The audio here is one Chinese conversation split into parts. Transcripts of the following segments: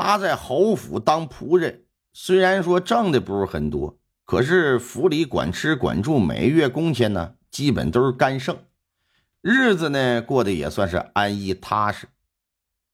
他在侯府当仆人，虽然说挣的不是很多，可是府里管吃管住，每月工钱呢，基本都是干剩，日子呢过得也算是安逸踏实。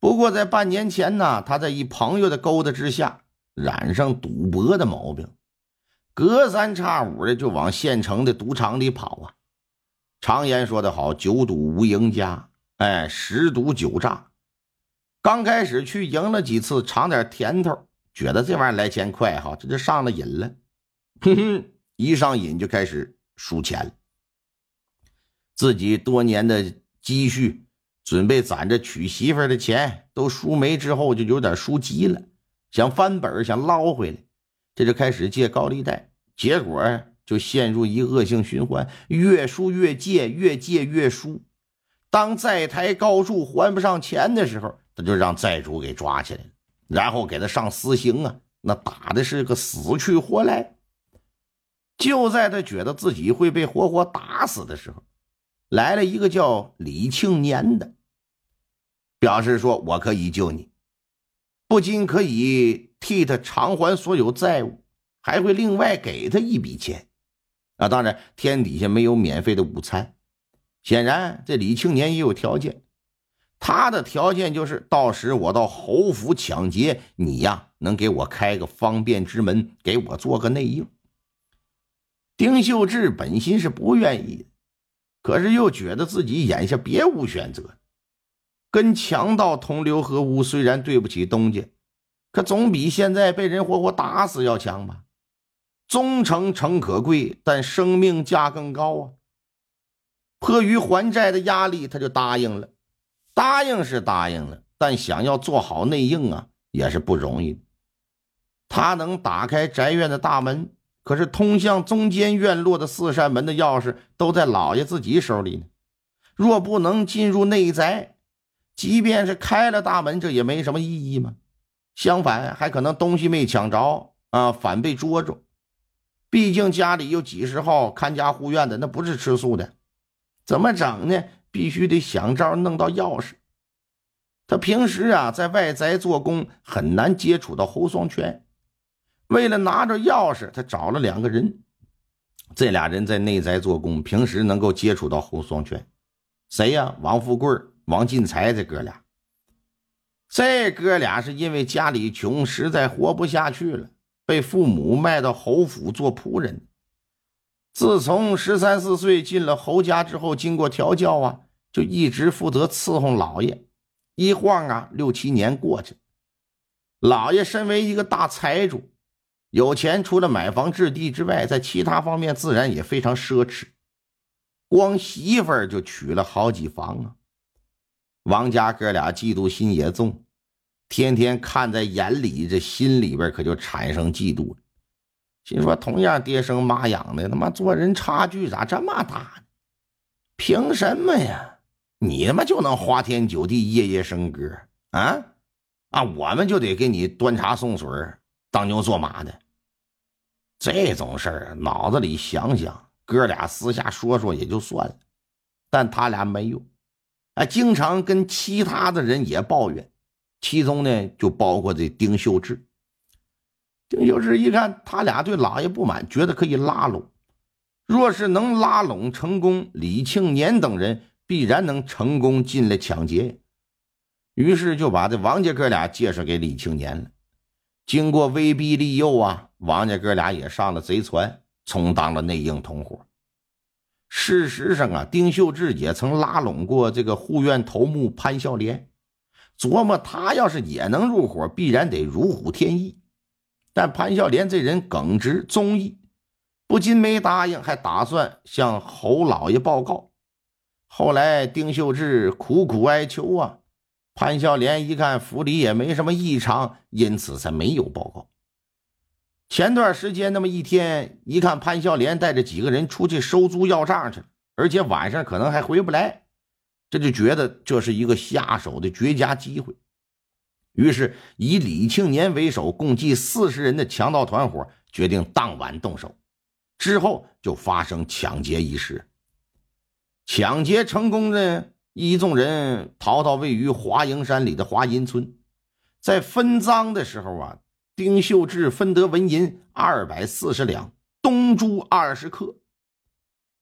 不过在半年前呢，他在一朋友的勾搭之下，染上赌博的毛病，隔三差五的就往县城的赌场里跑啊。常言说得好，九赌无赢家，哎，十赌九诈。刚开始去赢了几次，尝点甜头，觉得这玩意儿来钱快哈，这就上了瘾了。哼哼，一上瘾就开始输钱。自己多年的积蓄，准备攒着娶媳妇的钱，都输没之后，就有点输急了，想翻本，想捞回来，这就开始借高利贷，结果就陷入一恶性循环，越输越借，越借越输。当债台高筑，还不上钱的时候，他就让债主给抓起来了，然后给他上私刑啊！那打的是个死去活来。就在他觉得自己会被活活打死的时候，来了一个叫李庆年的，表示说：“我可以救你，不仅可以替他偿还所有债务，还会另外给他一笔钱。”啊，当然，天底下没有免费的午餐。显然，这李庆年也有条件。他的条件就是，到时我到侯府抢劫，你呀能给我开个方便之门，给我做个内应。丁秀智本心是不愿意，可是又觉得自己眼下别无选择，跟强盗同流合污，虽然对不起东家，可总比现在被人活活打死要强吧。忠诚诚可贵，但生命价更高啊！迫于还债的压力，他就答应了。答应是答应了，但想要做好内应啊，也是不容易。他能打开宅院的大门，可是通向中间院落的四扇门的钥匙都在老爷自己手里呢。若不能进入内宅，即便是开了大门，这也没什么意义嘛。相反，还可能东西没抢着啊，反被捉住。毕竟家里有几十号看家护院的，那不是吃素的，怎么整呢？必须得想招弄到钥匙。他平时啊在外宅做工，很难接触到侯双全。为了拿着钥匙，他找了两个人。这俩人在内宅做工，平时能够接触到侯双全。谁呀？王富贵、王进财这哥俩。这哥俩是因为家里穷，实在活不下去了，被父母卖到侯府做仆人。自从十三四岁进了侯家之后，经过调教啊，就一直负责伺候老爷。一晃啊，六七年过去，老爷身为一个大财主，有钱，除了买房置地之外，在其他方面自然也非常奢侈。光媳妇儿就娶了好几房啊。王家哥俩嫉妒心也重，天天看在眼里，这心里边可就产生嫉妒了。心说：同样爹生妈养的，他妈做人差距咋这么大呢？凭什么呀？你他妈就能花天酒地、夜夜笙歌啊？啊，我们就得给你端茶送水、当牛做马的。这种事儿，脑子里想想，哥俩私下说说也就算了，但他俩没有，啊，经常跟其他的人也抱怨，其中呢就包括这丁秀智。丁秀智一看他俩对老爷不满，觉得可以拉拢。若是能拉拢成功，李庆年等人必然能成功进来抢劫。于是就把这王家哥俩介绍给李庆年了。经过威逼利诱啊，王家哥俩也上了贼船，充当了内应同伙。事实上啊，丁秀智也曾拉拢过这个护院头目潘孝廉，琢磨他要是也能入伙，必然得如虎添翼。但潘孝廉这人耿直忠义，不仅没答应，还打算向侯老爷报告。后来丁秀智苦苦哀求啊，潘孝廉一看府里也没什么异常，因此才没有报告。前段时间那么一天，一看潘孝廉带着几个人出去收租要账去了，而且晚上可能还回不来，这就觉得这是一个下手的绝佳机会。于是以李庆年为首，共计四十人的强盗团伙决定当晚动手。之后就发生抢劫一事。抢劫成功的一众人逃到位于华营山里的华银村，在分赃的时候啊。丁秀智分得纹银二百四十两，东珠二十克。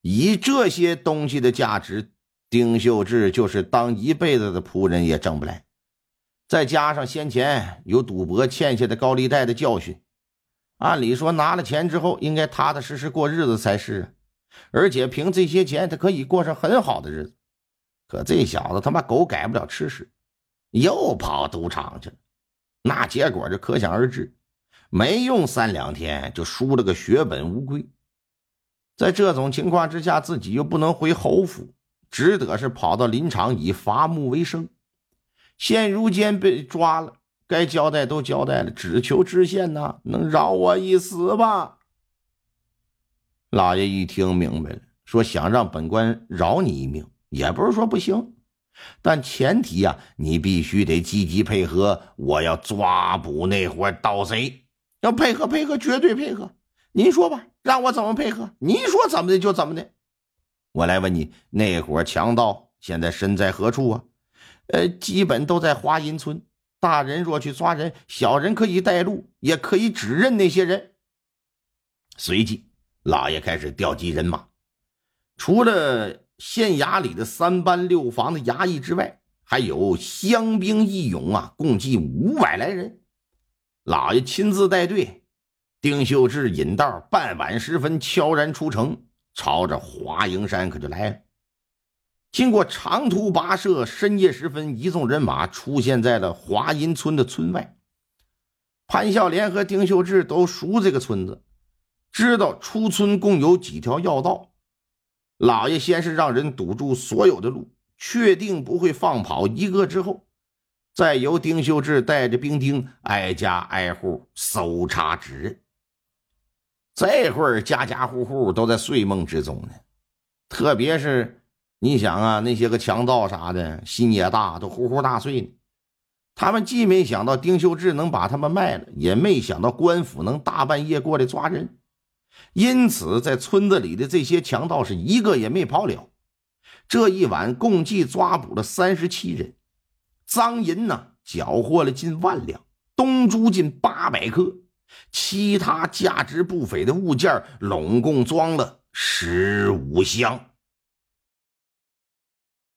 以这些东西的价值，丁秀智就是当一辈子的仆人也挣不来。再加上先前有赌博欠下的高利贷的教训，按理说拿了钱之后应该踏踏实实过日子才是。而且凭这些钱，他可以过上很好的日子。可这小子他妈狗改不了吃屎，又跑赌场去了。那结果就可想而知，没用三两天就输了个血本无归。在这种情况之下，自己又不能回侯府，只得是跑到林场以伐木为生。现如今被抓了，该交代都交代了，只求知县呐能饶我一死吧。老爷一听明白了，说想让本官饶你一命，也不是说不行。但前提呀，你必须得积极配合。我要抓捕那伙盗贼，要配合配合，绝对配合。您说吧，让我怎么配合？您说怎么的就怎么的。我来问你，那伙强盗现在身在何处啊？呃，基本都在华阴村。大人若去抓人，小人可以带路，也可以指认那些人。随即，老爷开始调集人马，除了。县衙里的三班六房的衙役之外，还有乡兵义勇啊，共计五百来人。老爷亲自带队，丁秀智引道，傍晚时分悄然出城，朝着华阴山可就来了。经过长途跋涉，深夜时分，一众人马出现在了华阴村的村外。潘孝廉和丁秀智都熟这个村子，知道出村共有几条要道。老爷先是让人堵住所有的路，确定不会放跑一个之后，再由丁秀智带着兵丁挨家挨户搜查指认。这会儿家家户户都在睡梦之中呢，特别是你想啊，那些个强盗啥的心也大，都呼呼大睡呢。他们既没想到丁秀智能把他们卖了，也没想到官府能大半夜过来抓人。因此，在村子里的这些强盗是一个也没跑了。这一晚共计抓捕了三十七人，赃银呢缴获了近万两，东珠近八百克，其他价值不菲的物件拢共装了十五箱。